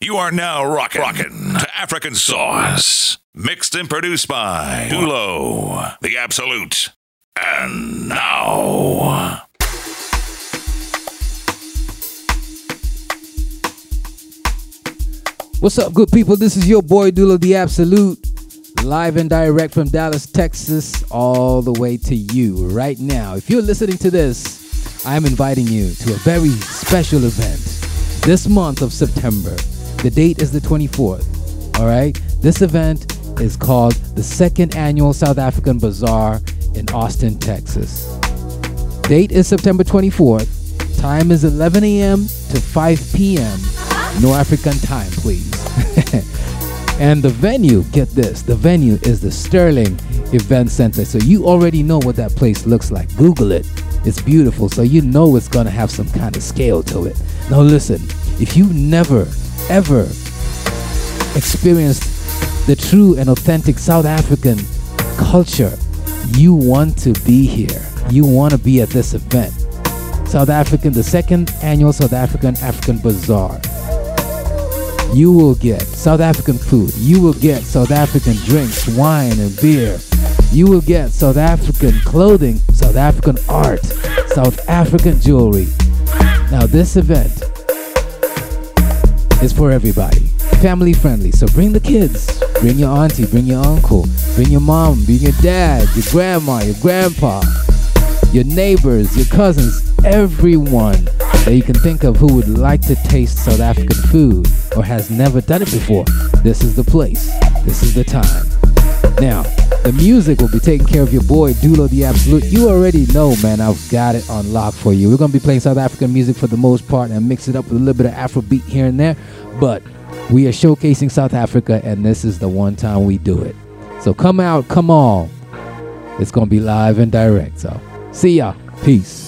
You are now rocking, rocking to African Sauce. Mixed and produced by Dulo, The Absolute. And now. What's up, good people? This is your boy Dulo the Absolute, live and direct from Dallas, Texas, all the way to you right now. If you're listening to this, I'm inviting you to a very special event this month of September. The date is the 24th. All right? This event is called the second annual South African Bazaar in Austin, Texas. Date is September 24th. Time is 11 a.m. to 5 p.m. No African time, please. and the venue, get this, the venue is the Sterling Event Center. So you already know what that place looks like. Google it. It's beautiful, so you know it's gonna have some kind of scale to it. Now listen, if you never ever experienced the true and authentic South African culture, you want to be here. You want to be at this event. South African, the second annual South African African Bazaar. You will get South African food. You will get South African drinks, wine, and beer. You will get South African clothing, South African art, South African jewelry. Now, this event is for everybody. Family friendly. So bring the kids, bring your auntie, bring your uncle, bring your mom, bring your dad, your grandma, your grandpa, your neighbors, your cousins, everyone that you can think of who would like to taste South African food or has never done it before. This is the place. This is the time. Now, the music will be taking care of your boy Dulo the Absolute. You already know, man. I've got it on lock for you. We're gonna be playing South African music for the most part and mix it up with a little bit of Afrobeat here and there. But we are showcasing South Africa, and this is the one time we do it. So come out, come on. It's gonna be live and direct. So see ya. Peace.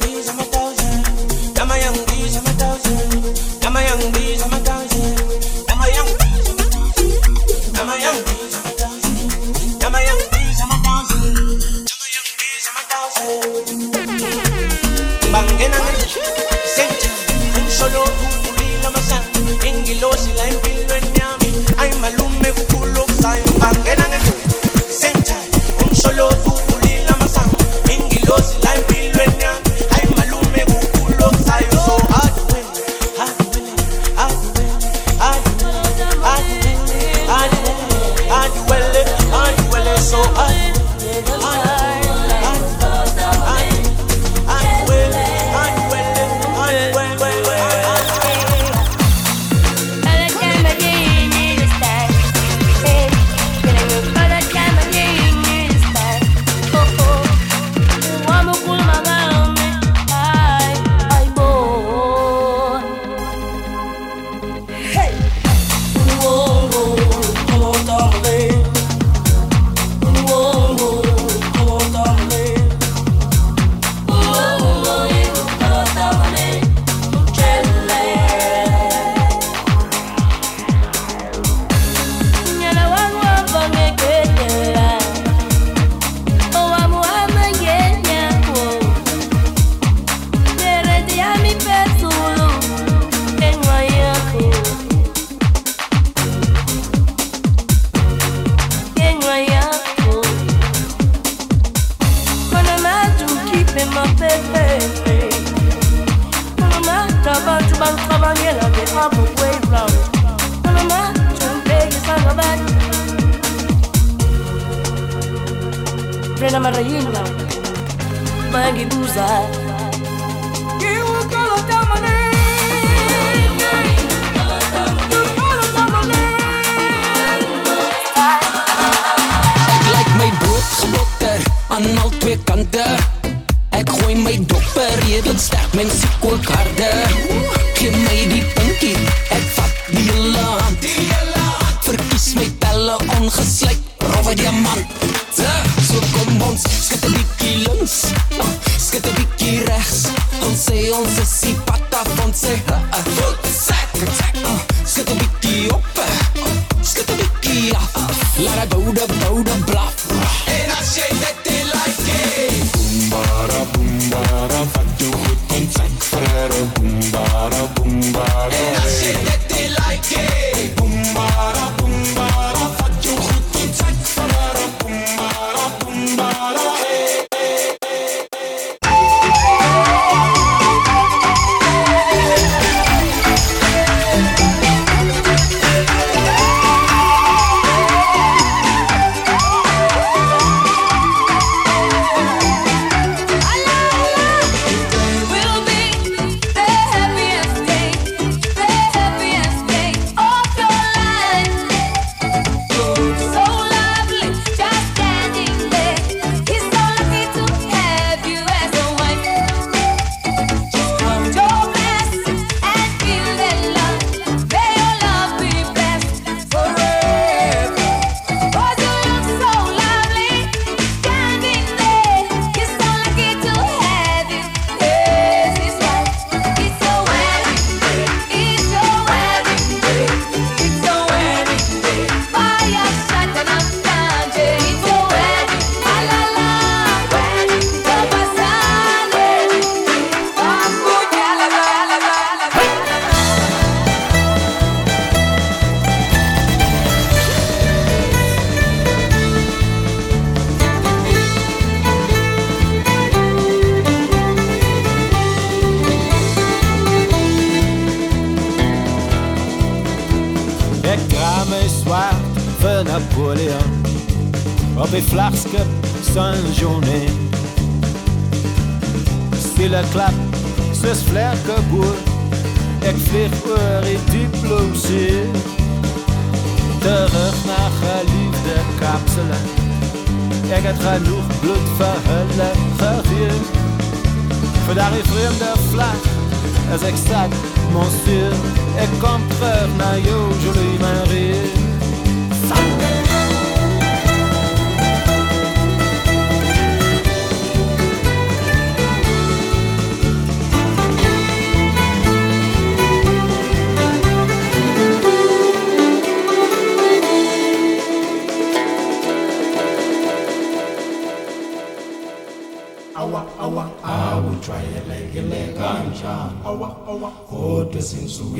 Bangenan, Senta, and Solo, who feel a massa, Engilosi, like Je Stagman sterk, mijn de. Geef mij die punkie, het vat die lang. Verkies mij pellen ongeslijkt, rove diamanten. Zo kom ons, schitter links, schitter rechts. Ons zij onze ziet. mes soirs för Napoleon Upp i flaskor, Saint-Journée Silleklapp, sös fläkebord Ek vlieg oor die dieploosheer Terug na geliefde kapsule Ek het genoeg bloed vir hulle gegeen Vir daar die vreemde vlag is ek zat mon sur et comme frère Nayo, je lui marie.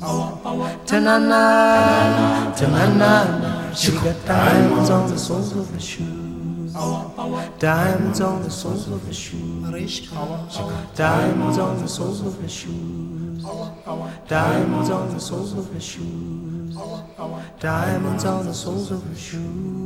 Ta na na, ta na na na. She got diamonds on the soles of her shoes. Diamonds on the soles of her shoes. Diamonds on the soles of her shoes. Diamonds on the soles of her shoes. Diamonds on the soles of her shoes.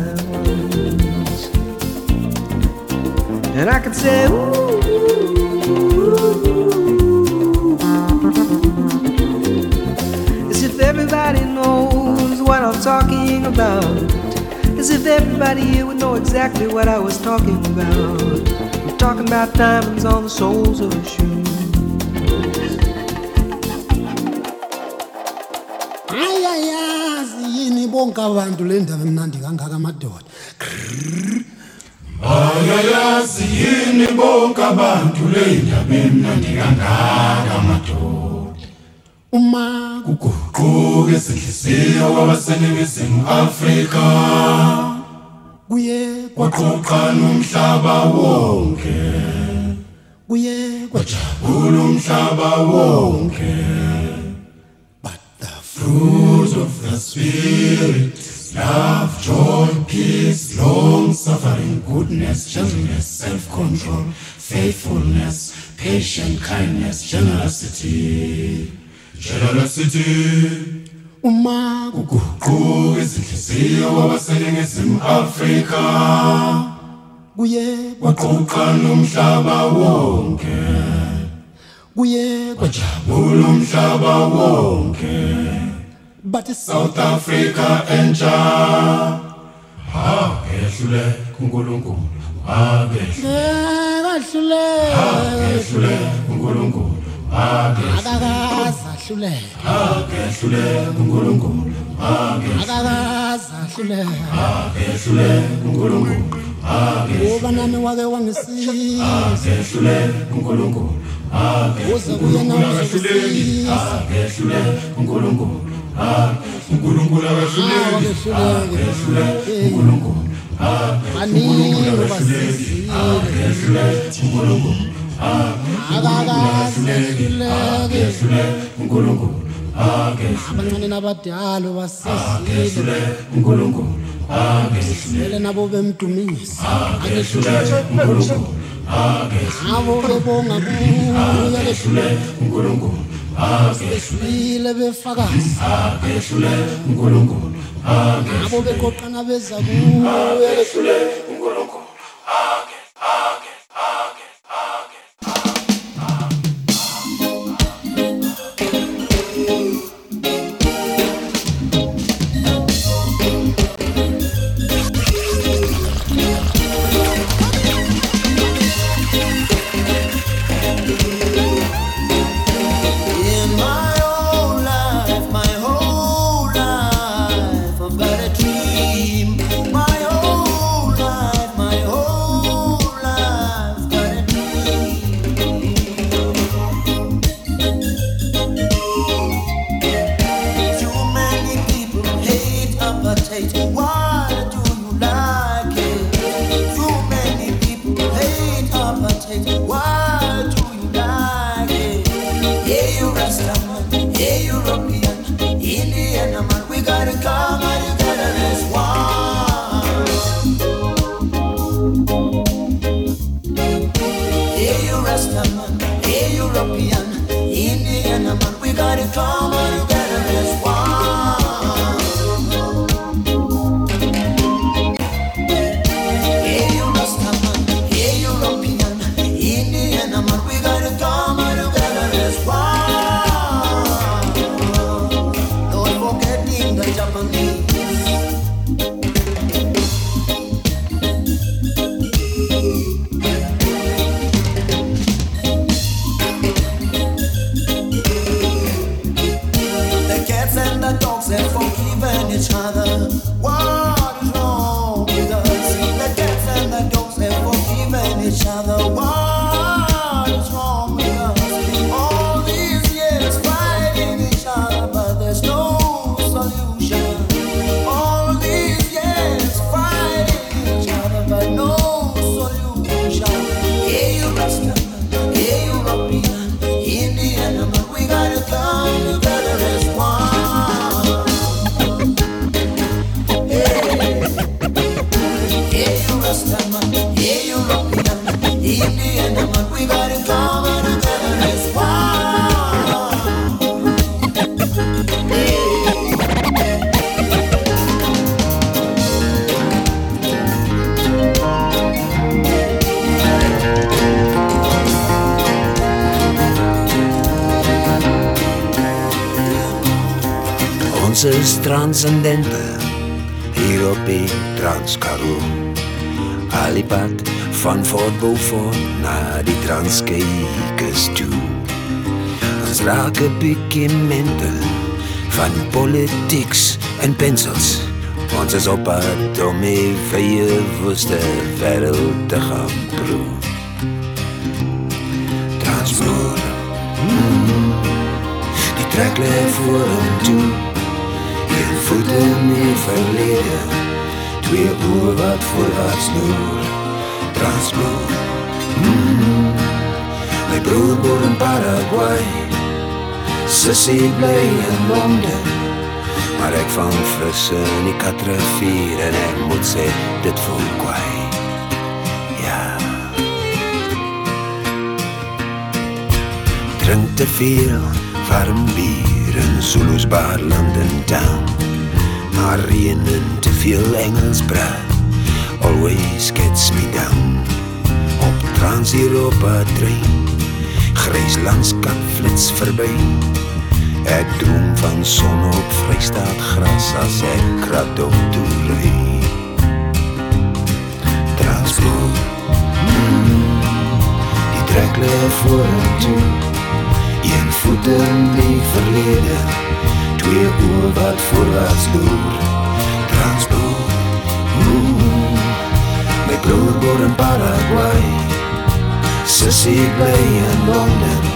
And I could say, Ooh. ooh, ooh, As if everybody knows what I'm talking about. As if everybody here would know exactly what I was talking about. I'm talking about diamonds on the soles of her shoes. ayayazi yini bonke abantu le ndaba emnandi kangaka amadoda ayayazi yini bonke abantu le ndaba emnandi kangaka madoda uma kuguquka izinhliziyo kwabaseningizimu afrika kuye kwaqoqa nomhlaba wonke. Kuye kwajabula umhlaba wonke. But the fruit of the spirit love joy peace long suffering goodness gentleness self-control faithfulness patient kindness generosity. Generosity. Uma kuguquka izinhliziyo kwabaseningizimu afrika. Kuye kwaqoqa nomhlaba wonke. Kuye kwajabula umhlaba wonke but South Africa entsha akehlule kuNkulunkulu. Akehlule akehlule kuNkulunkulu. Akehlule akakazahluleka akehlule kuNkulunkulu. Akehlule akakazahluleka akehlule kuNkulunkulu. Akehlule ngoba nami wake wangisiza? Akehlule kuNkulunkulu akakazahluleke uNkulunkulu abancane nabadala basizile nabo bemdumisa abo bebonga kuye akehlule uNkulunkulu beswile befakazi akehlule. uNkulunkulu abo beqoqana beza kuye akehlule uNkulunkulu transcendente hierop ik transkaro. Alipad van Fort Beaufort naar die transkeikers toe. Ons raken bekimenten van politieks en pensels. Ons is op pad om even je woeste wereld te gaan proeven. Transmoor, -hmm. die trekt voor hem toe. Voet in die verlede, twee oë wat voorwaarts loer. Transbroer, mm, my broer woon in Paraguay. Sissie bly in Londen, maar ek vang visse in die katravier en ek moet sê dit voel kwaai. Drink te veel warm bier in Zulu's bar London town. Maar reën en te veel Engels praat always gets me down. Op Trans-Europa trein, grys landskap flits verby. Ek droom van son op Vrystaat gras as ek kradop toe ry. Transbroek, mm, die trek lê vorentoe. Een voet in die verlede, twee oë wat voorwaarts loer. Transbroek, mm, my broer woon in Paraguay. Sissie bly in Londen,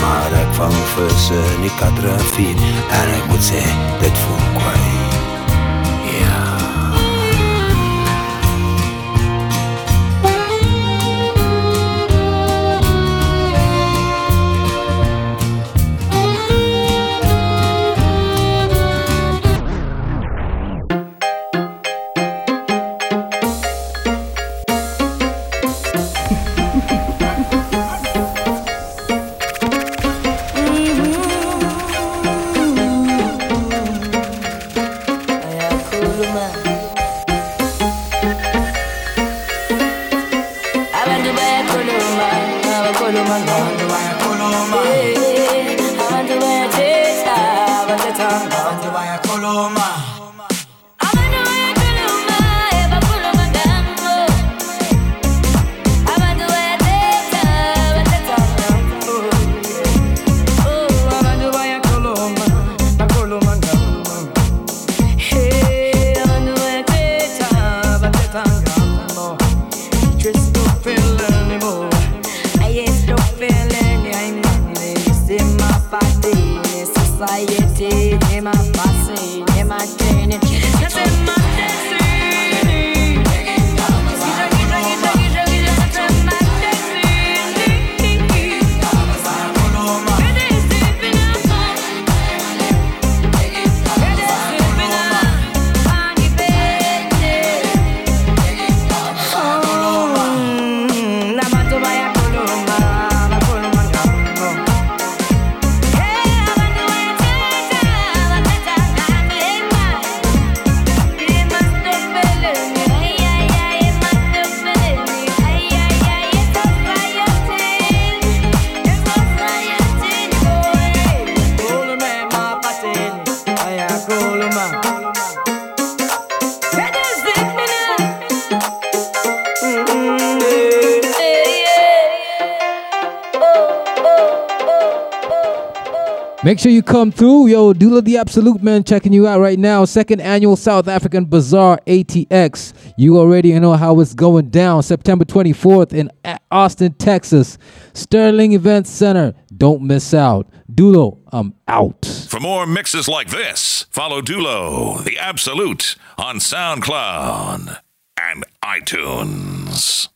maar ek vang visse in die katravier en ek moet sê, dit voel kwaai. Make sure you come through. Yo, Dulo the Absolute Man checking you out right now. Second annual South African Bazaar ATX. You already know how it's going down. September 24th in Austin, Texas. Sterling Event Center. Don't miss out. Dulo, I'm out. For more mixes like this, follow Dulo, the Absolute, on SoundCloud and iTunes.